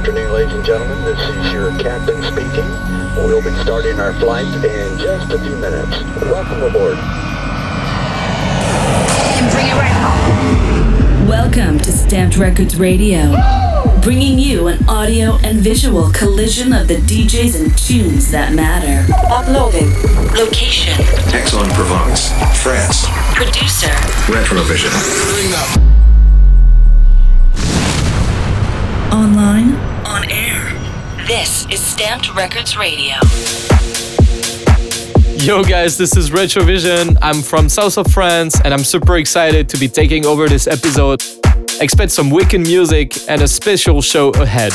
afternoon, ladies and gentlemen. This is your captain speaking. We'll be starting our flight in just a few minutes. Welcome aboard. And bring it right home. Welcome to Stamped Records Radio, bringing you an audio and visual collision of the DJs and tunes that matter. Uploading. Location. Aix-en-Provence, France. Producer. Retrovision. Online. On air. This is Stamped Records Radio. Yo guys, this is Retrovision. I'm from south of France and I'm super excited to be taking over this episode. Expect some wicked music and a special show ahead.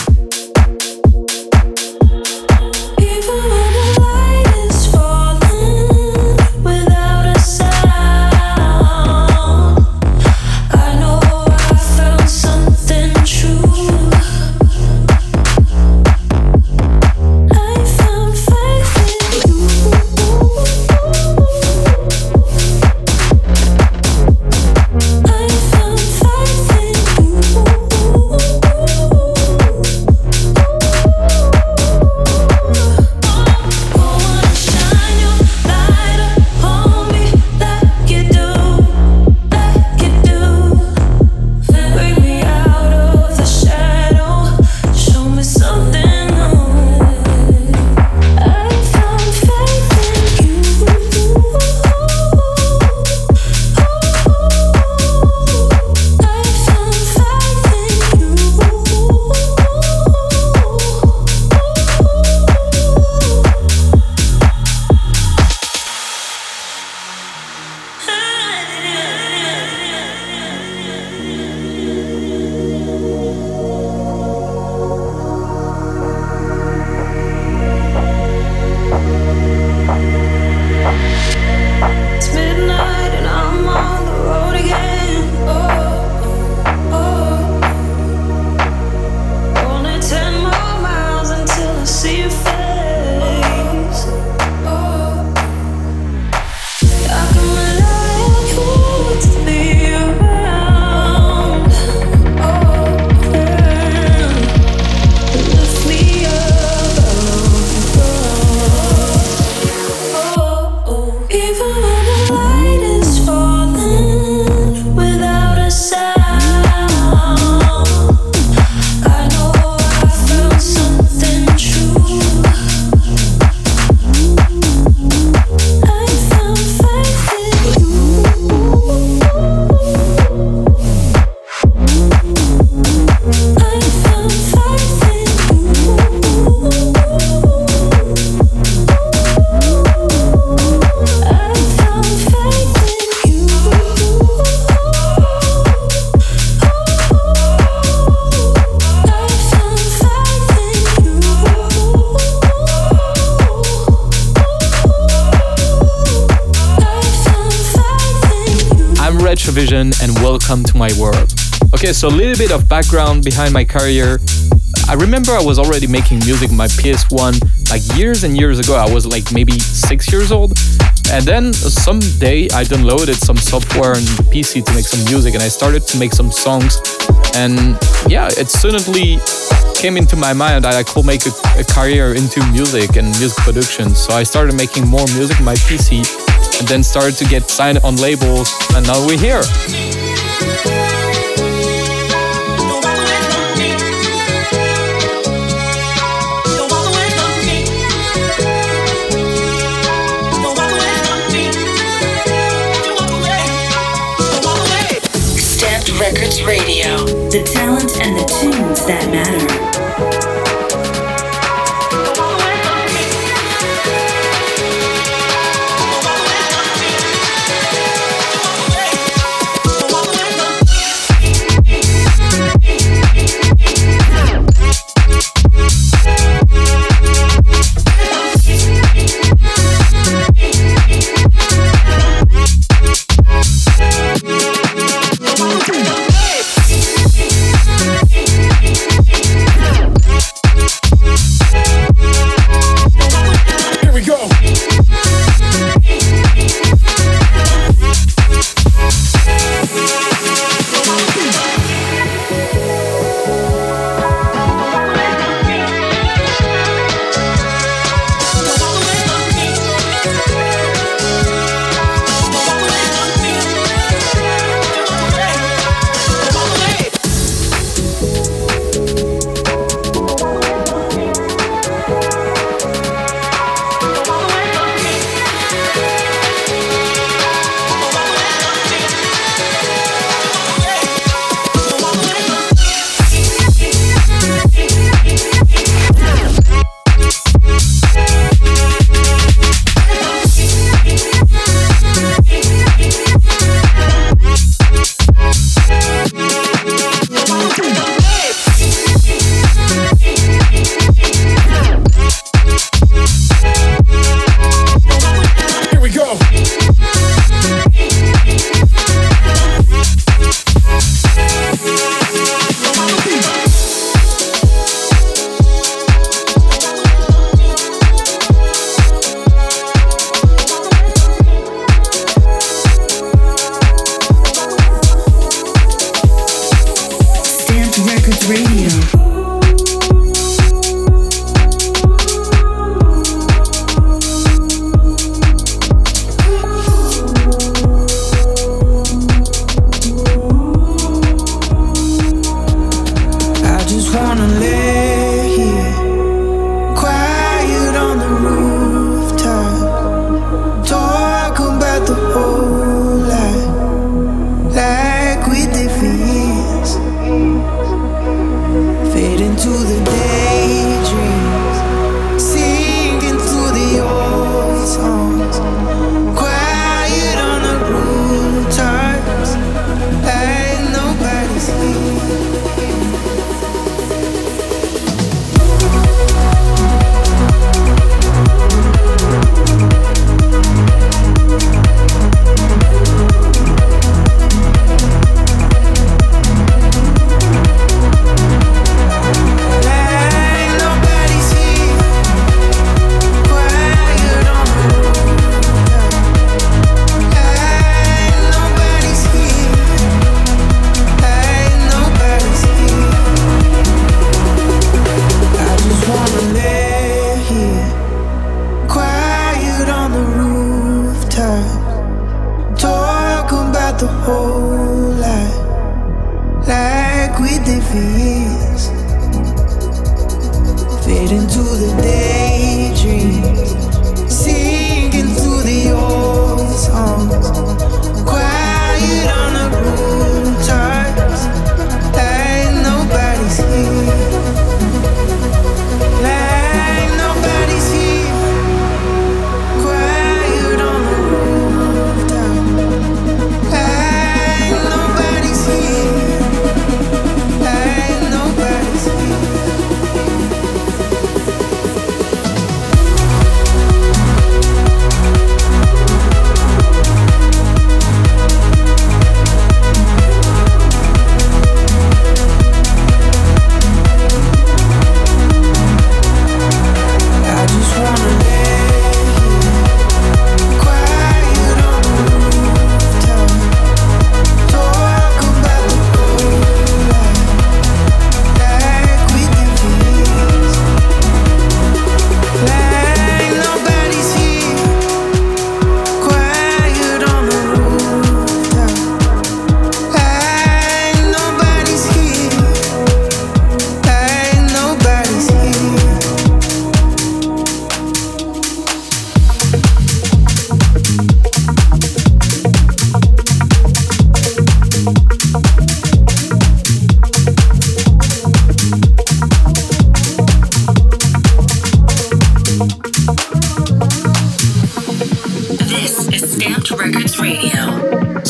So a little bit of background behind my career. I remember I was already making music on my PS1 like years and years ago. I was like maybe six years old. And then someday I downloaded some software on the PC to make some music and I started to make some songs. And yeah, it suddenly came into my mind that I could make a, a career into music and music production. So I started making more music on my PC and then started to get signed on labels, and now we're here.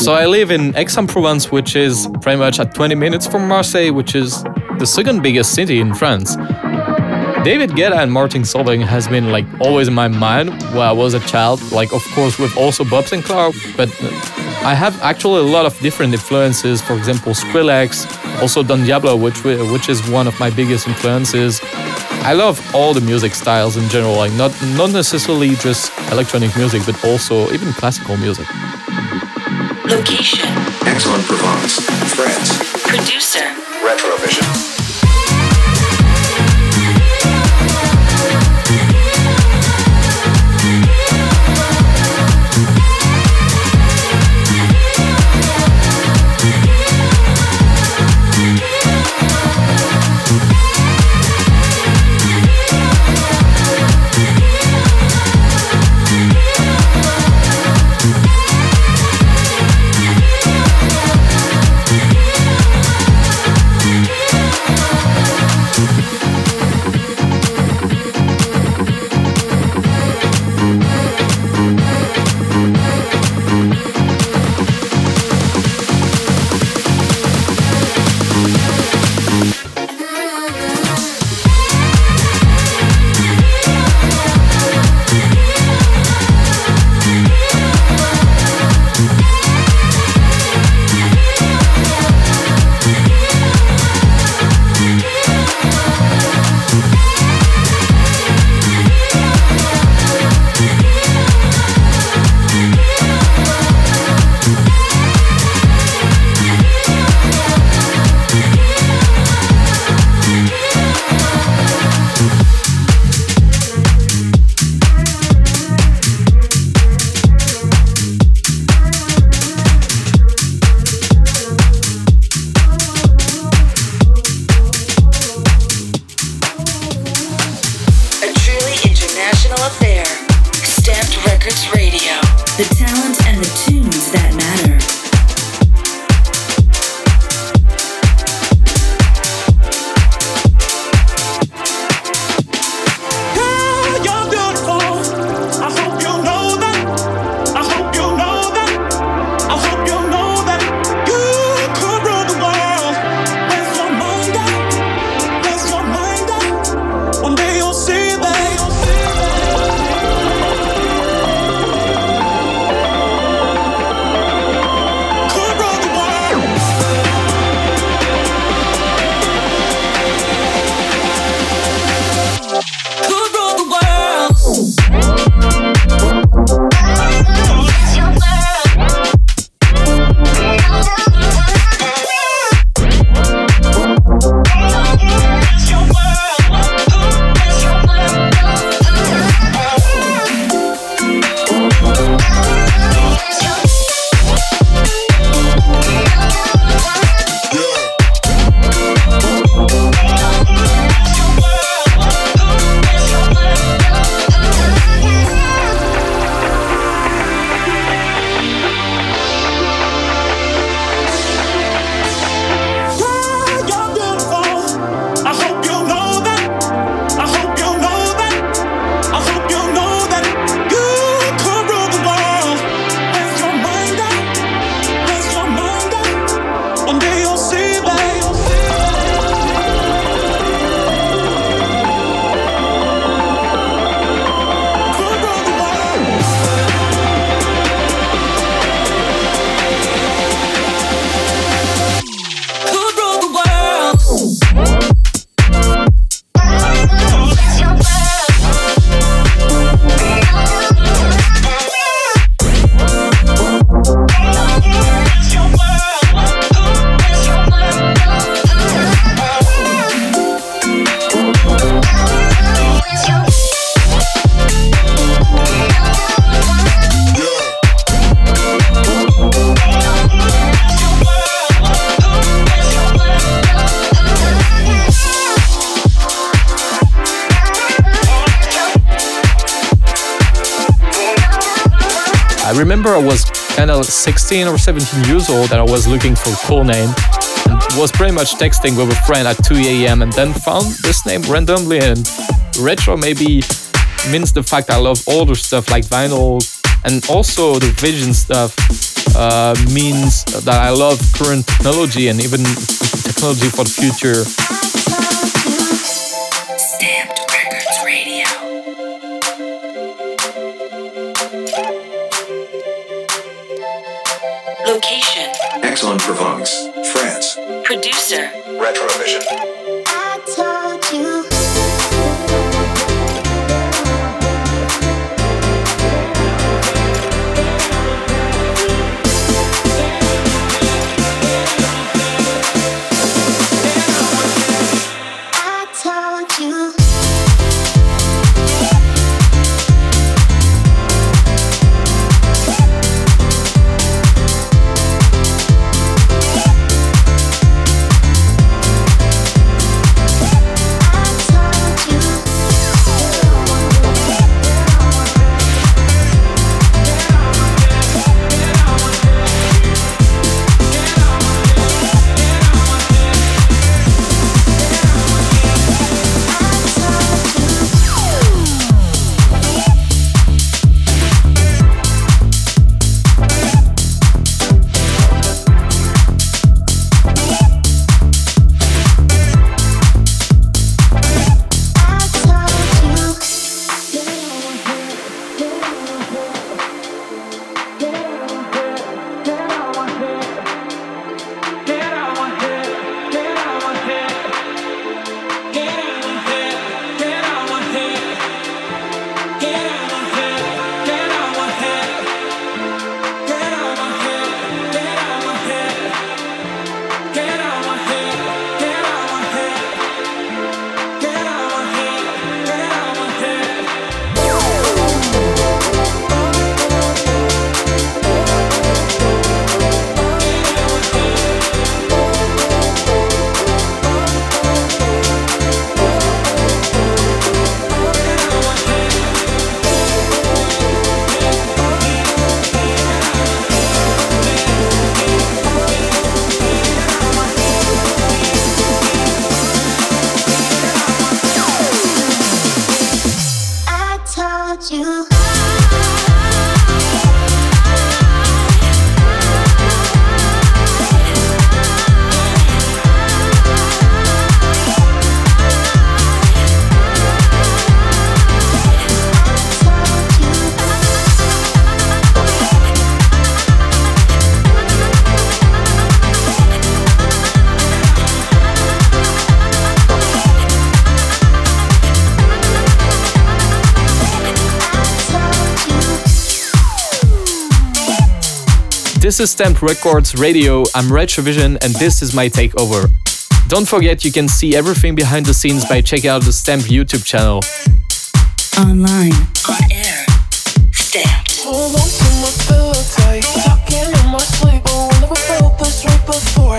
So I live in Aix-en-Provence, which is pretty much at 20 minutes from Marseille, which is the second biggest city in France. David Guetta and Martin Solveig has been like always in my mind when I was a child, like of course with also Bob Sinclar, but I have actually a lot of different influences. For example, Skrillex, also Don Diablo, which which is one of my biggest influences. I love all the music styles in general, like not not necessarily just electronic music, but also even classical music. Location. 17 years old and I was looking for a cool name and was pretty much texting with a friend at 2 a.m. and then found this name randomly and retro maybe means the fact I love older stuff like vinyl and also the vision stuff uh, means that I love current technology and even technology for the future. You. This is Stamped Records Radio. I'm Retrovision and this is my takeover. Don't forget you can see everything behind the scenes by checking out the Stamp YouTube channel. Online. On air. Stamped. Hold on to my pillow tight, talking in my sleep. I never felt this way before.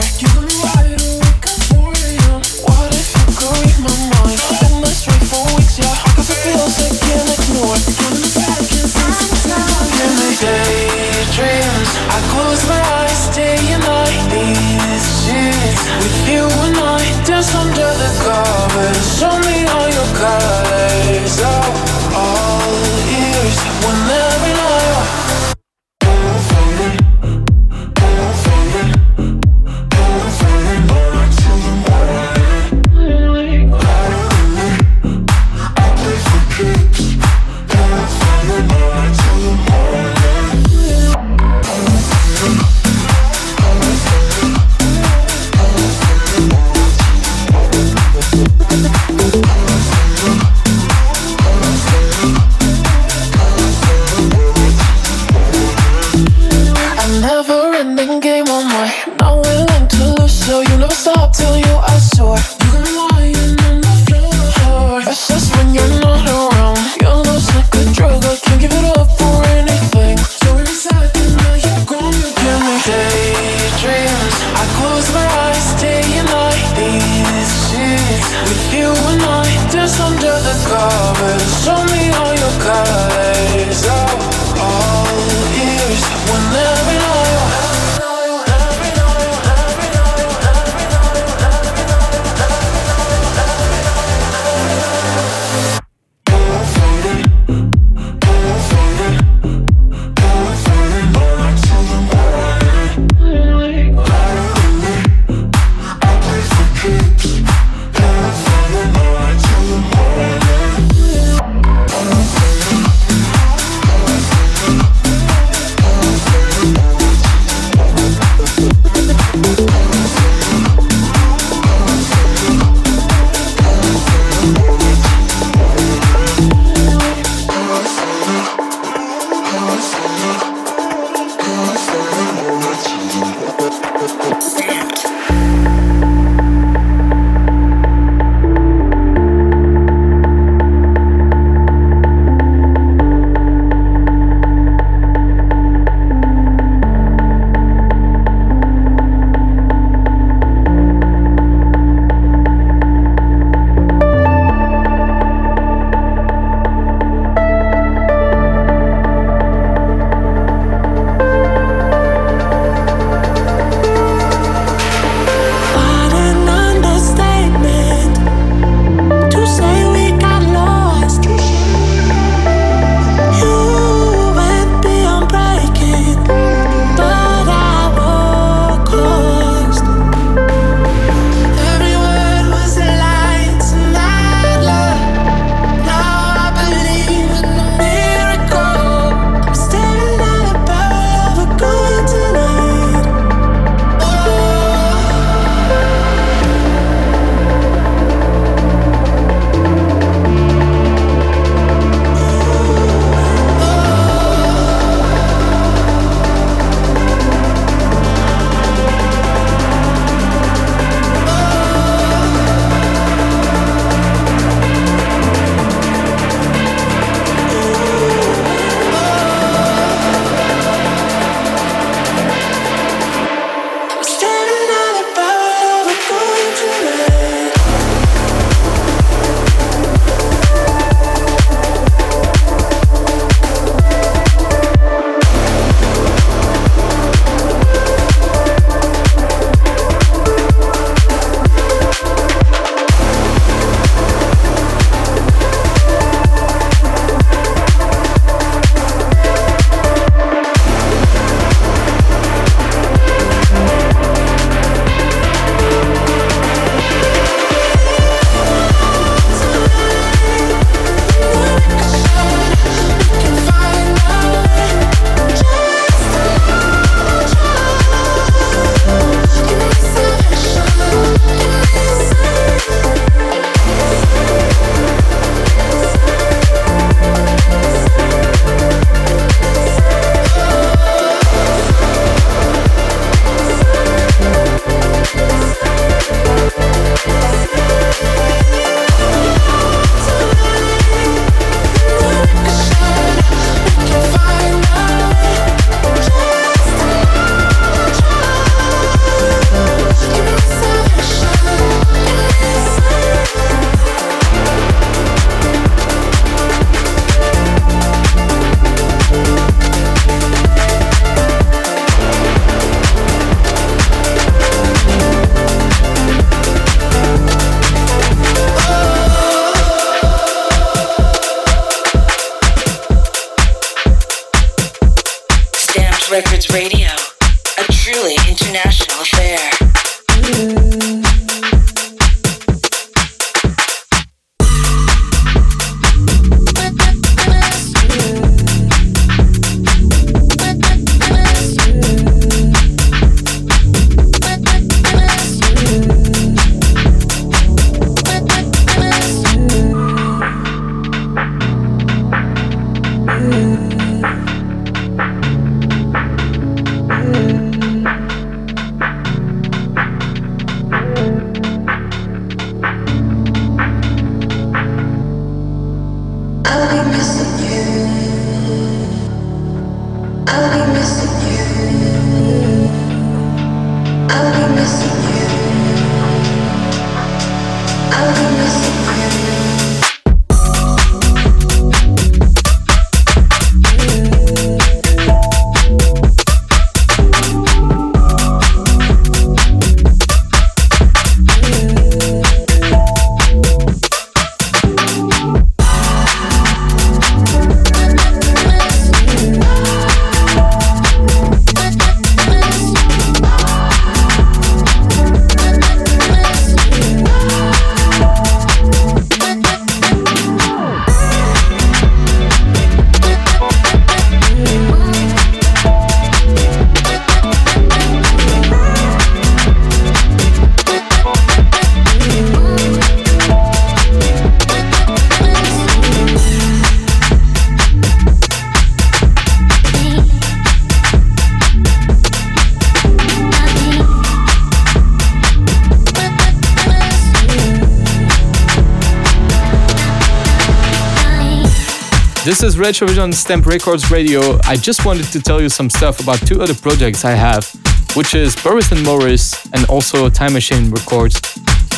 This is Retrovision Stamped Records Radio. I just wanted to tell you some stuff about two other projects I have, which is Boris and Morris and also Time Machine Records,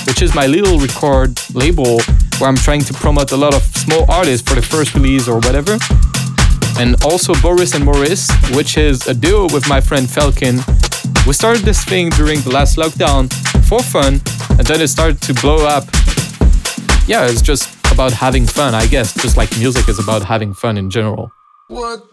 which is my little record label where I'm trying to promote a lot of small artists for the first release or whatever. And also Boris and Morris, which is a duo with my friend Falcon. We started this thing during the last lockdown for fun, and then it started to blow up. Yeah, it's just about having fun, I guess, just like music is about having fun in general. What?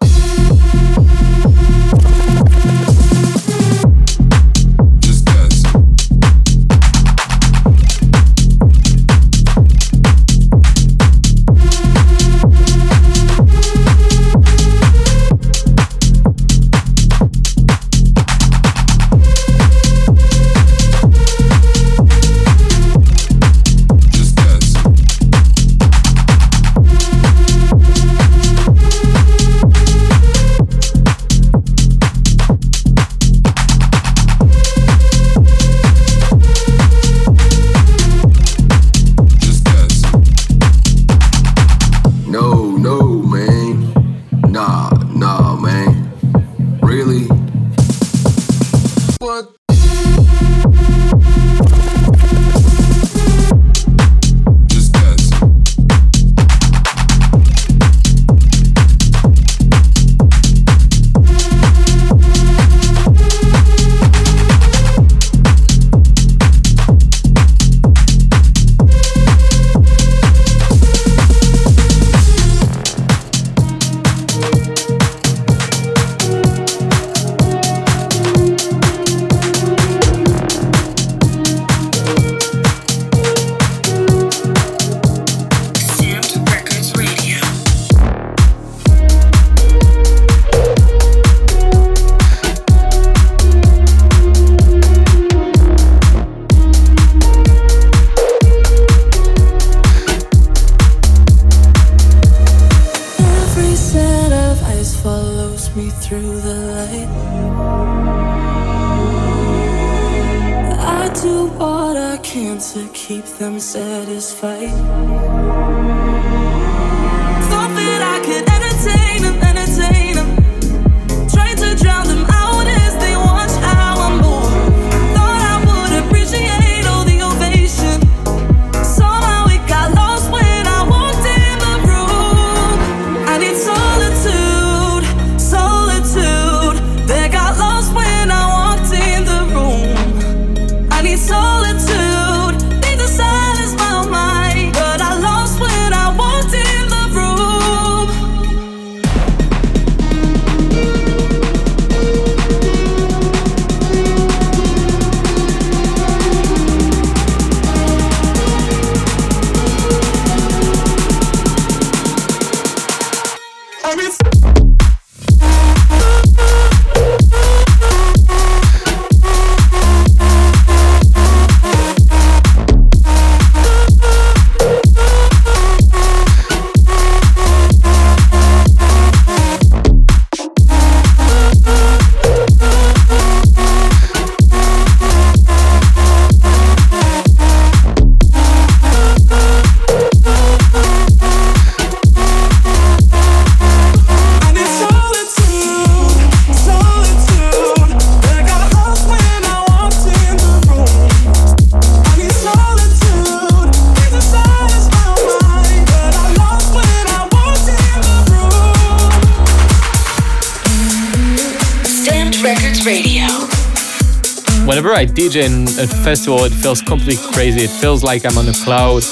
DJing a festival, it feels completely crazy. It feels like I'm on a cloud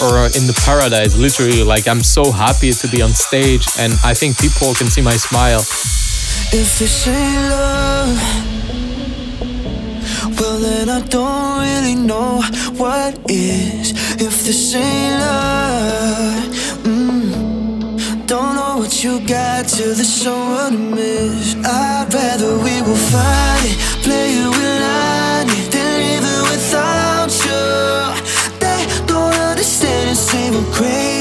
or in the paradise, literally. Like I'm so happy to be on stage, and I think people can see my smile. If this ain't love, well then I don't really know what is. If this ain't love, mm, don't know what you got to the someone miss. I'd rather we will fight, it, play it with life. Say we're crazy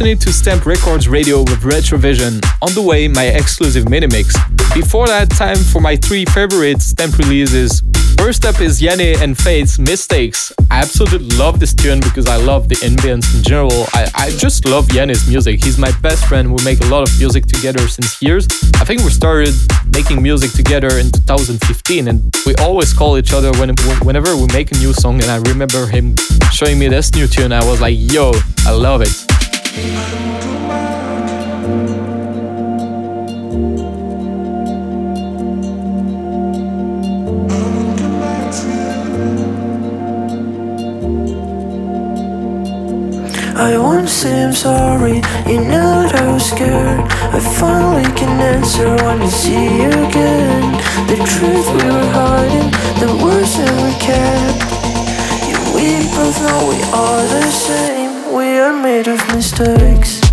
listening to Stamped Records Radio with Retrovision. On the way, my exclusive mini mix. Before that, time for my three favorite Stamp releases. First up is Yanni and Faith's Mistakes. I absolutely love this tune because I love the ambience in general. I, I just love Yanni's music. He's my best friend. We make a lot of music together since years. I think we started making music together in 2015 and we always call each other when, whenever we make a new song. And I remember him showing me this new tune. I was like, yo, I love it. I want to say I'm sorry, you know that I was scared. I finally can answer, want to see you again. The truth we were hiding, the words that we kept. Yeah, we both know we are the same We are made of mistakes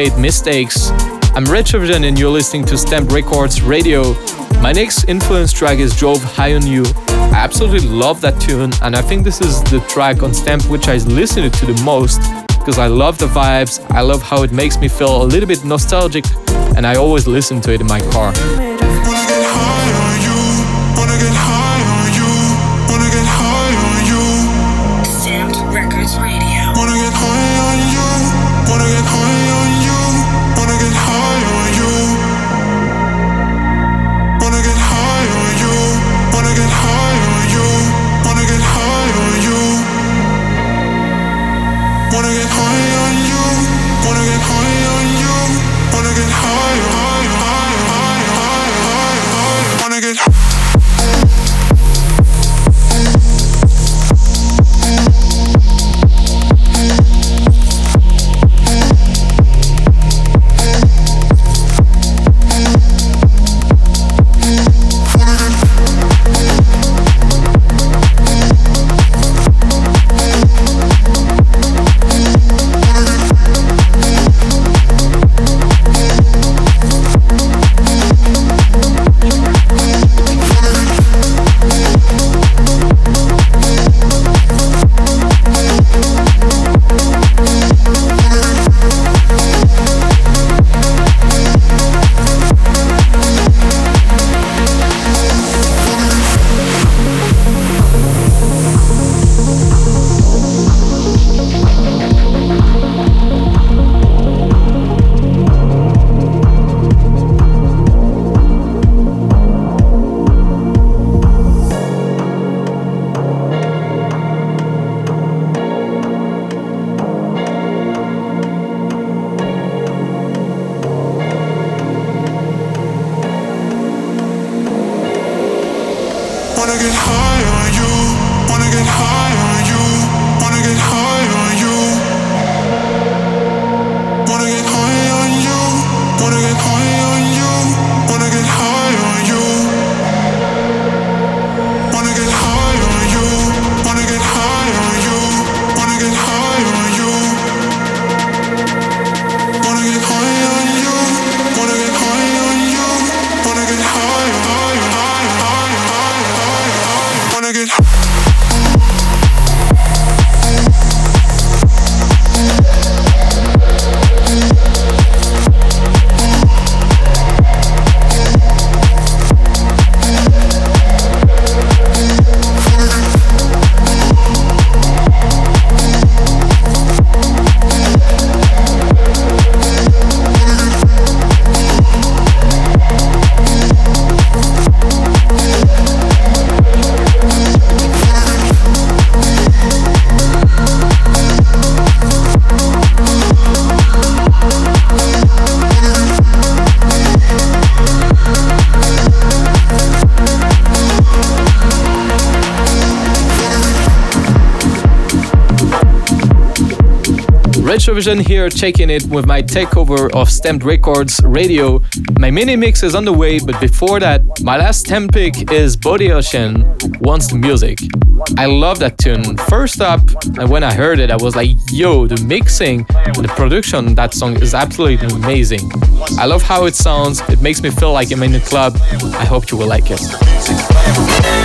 Faith Mistakes. I'm Retrovision and you're listening to Stamped Records Radio. My next influence track is Drove High on You. I absolutely love that tune and I think this is the track on Stamp which I listen to the most because I love the vibes, I love how it makes me feel a little bit nostalgic and I always listen to it in my car. Retrovision here, checking it with my takeover of Stamped Records Radio. My mini mix is on the way, but before that, my last stamp pick is Body Ocean Wants the Music. I love that tune. First up, when I heard it, I was like, yo, the mixing and the production on that song is absolutely amazing. I love how it sounds, it makes me feel like I'm in a club. I hope you will like it.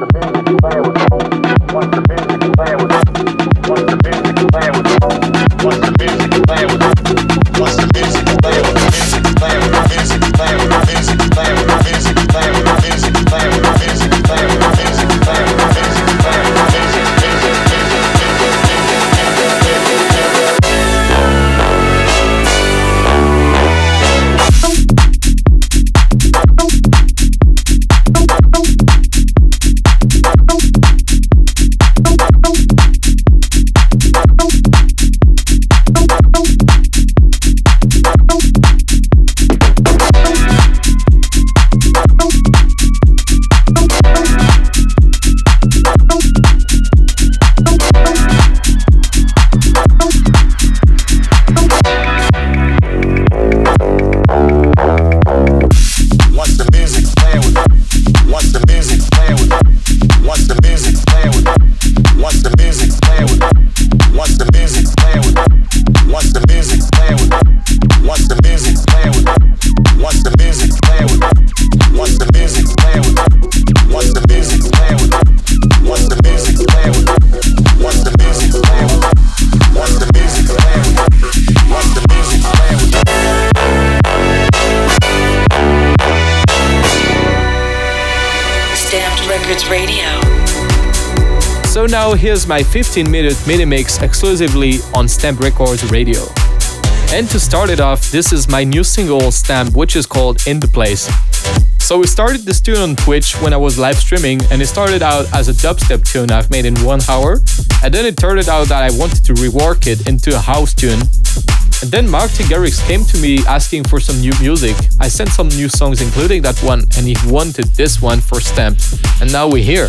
the business. My 15 minute mini mix exclusively on Stamped Records Radio. And to start it off, this is my new single Stamp, which is called In the Place. So we started this tune on Twitch when I was live streaming, and it started out as a dubstep tune I've made in one hour, and then it turned out that I wanted to rework it into a house tune. And then Martin Garrix came to me asking for some new music. I sent some new songs, including that one, and he wanted this one for Stamp. And now we're here.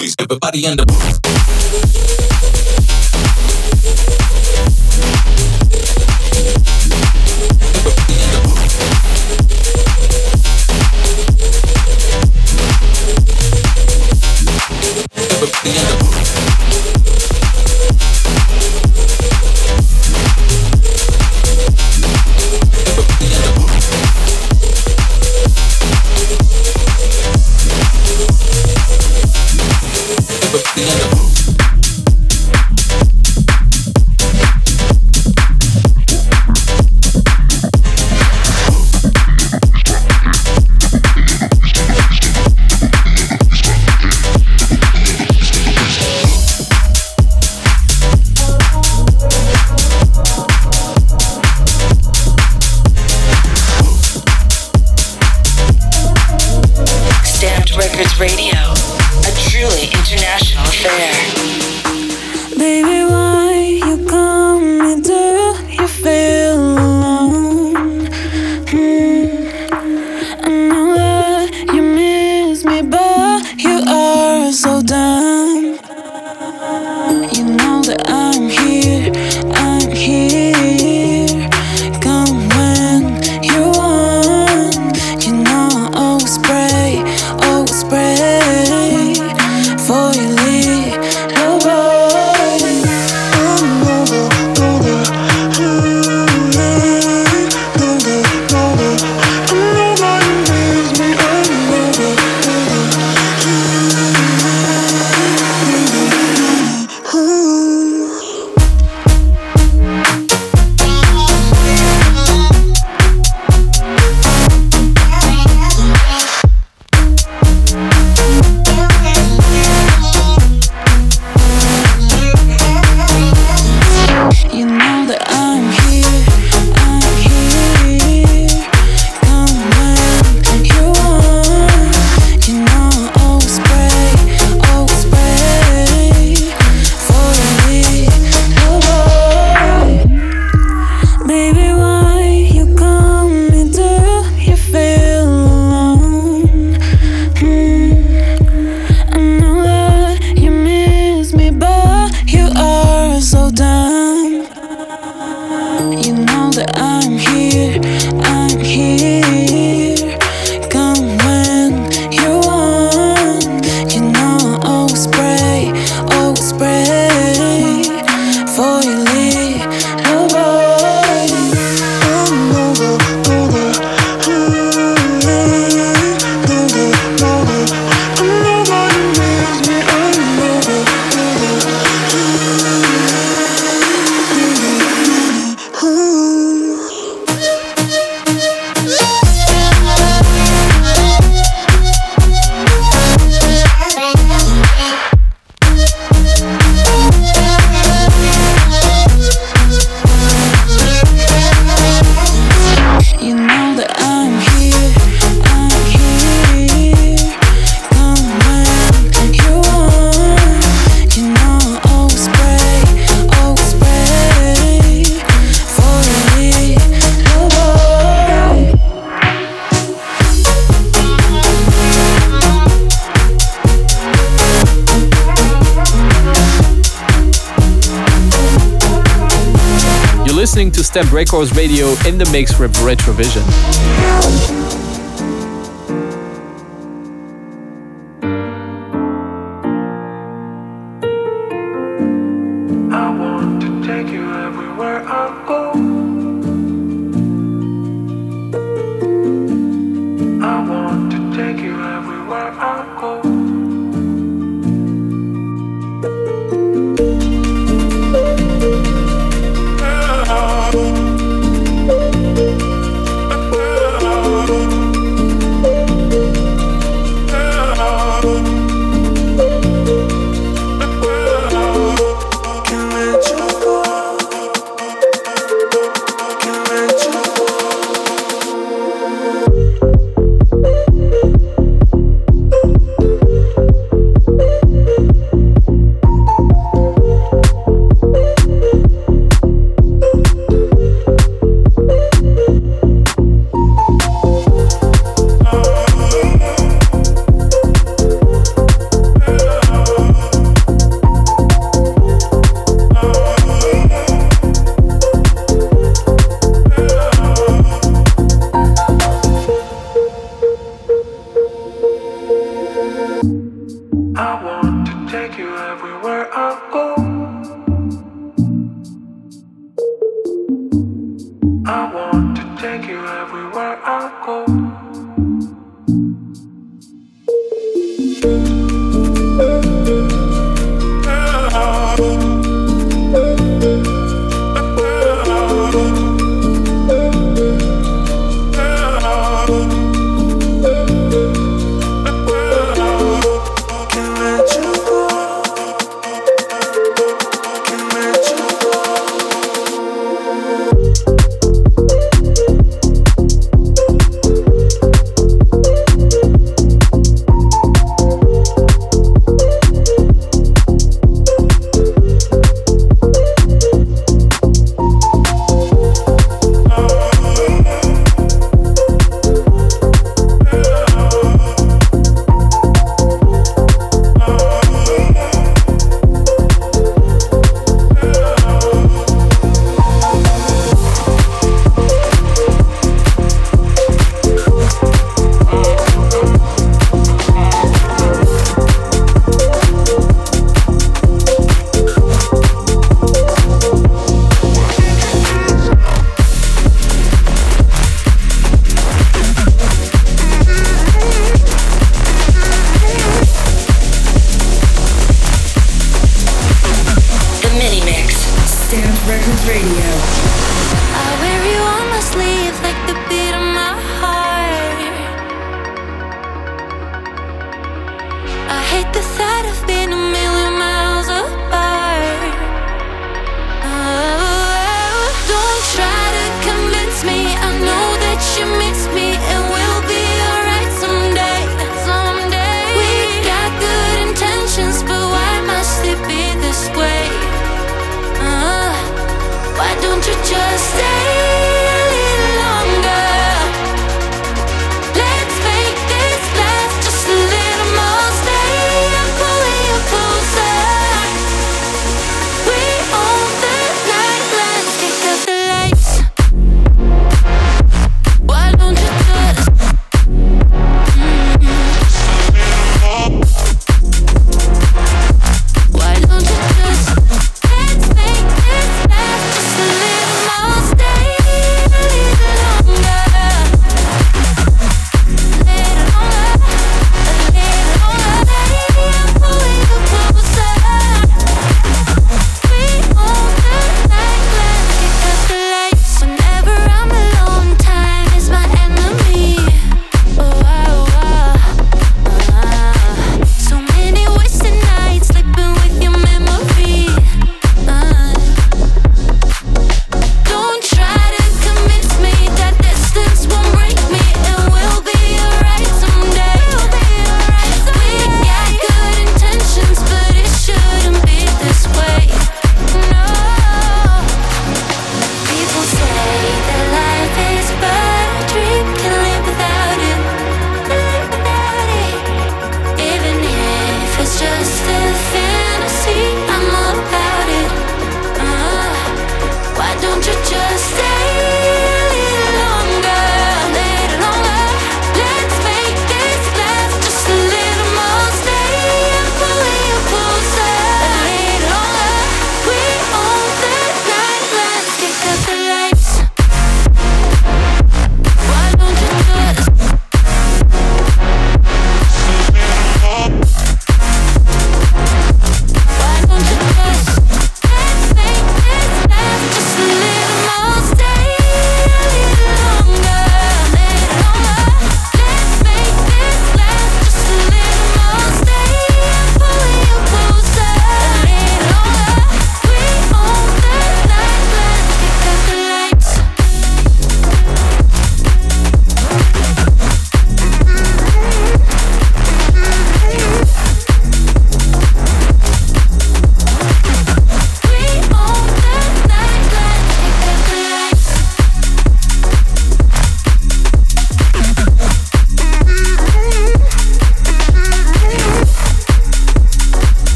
Please, everybody in the Everybody in the Stamped Records Radio in the mix with Retrovision.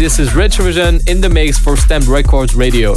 This is Retrovision in the mix for Stamped Records Radio.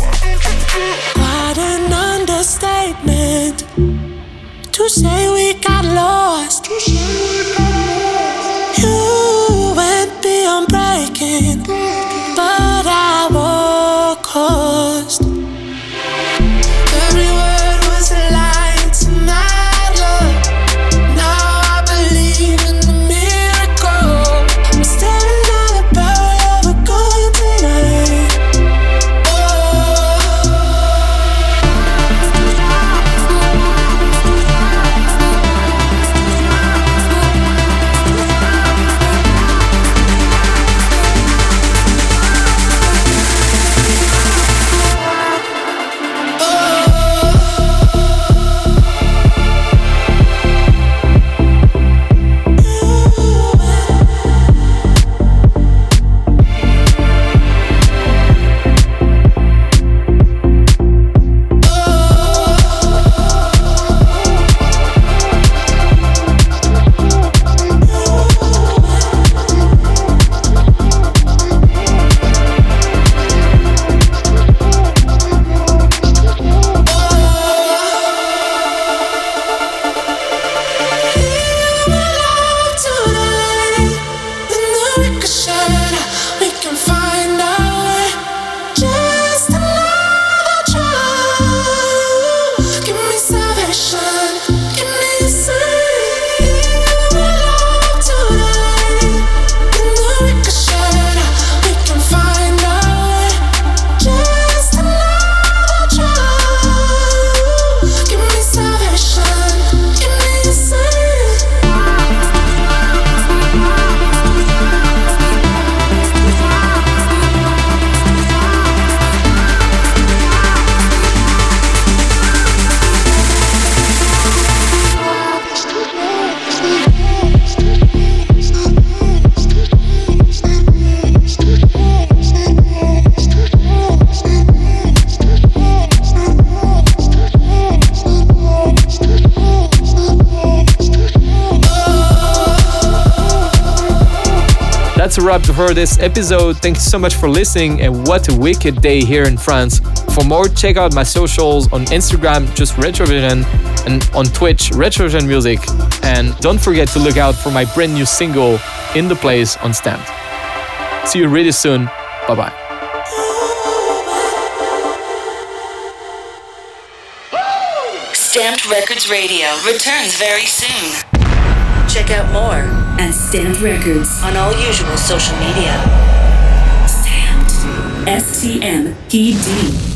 For this episode. Thanks so much for listening, and what a wicked day here in France. For more, check out my socials on Instagram, just Retrovision, and on Twitch, Retrovision Music. And don't forget to look out for my brand new single, In the Place, on Stamped. See you really soon. Bye bye. Stamped Records Radio returns very soon. Check out more at Stamped Records on all usual social media. Stamped. S T M P D.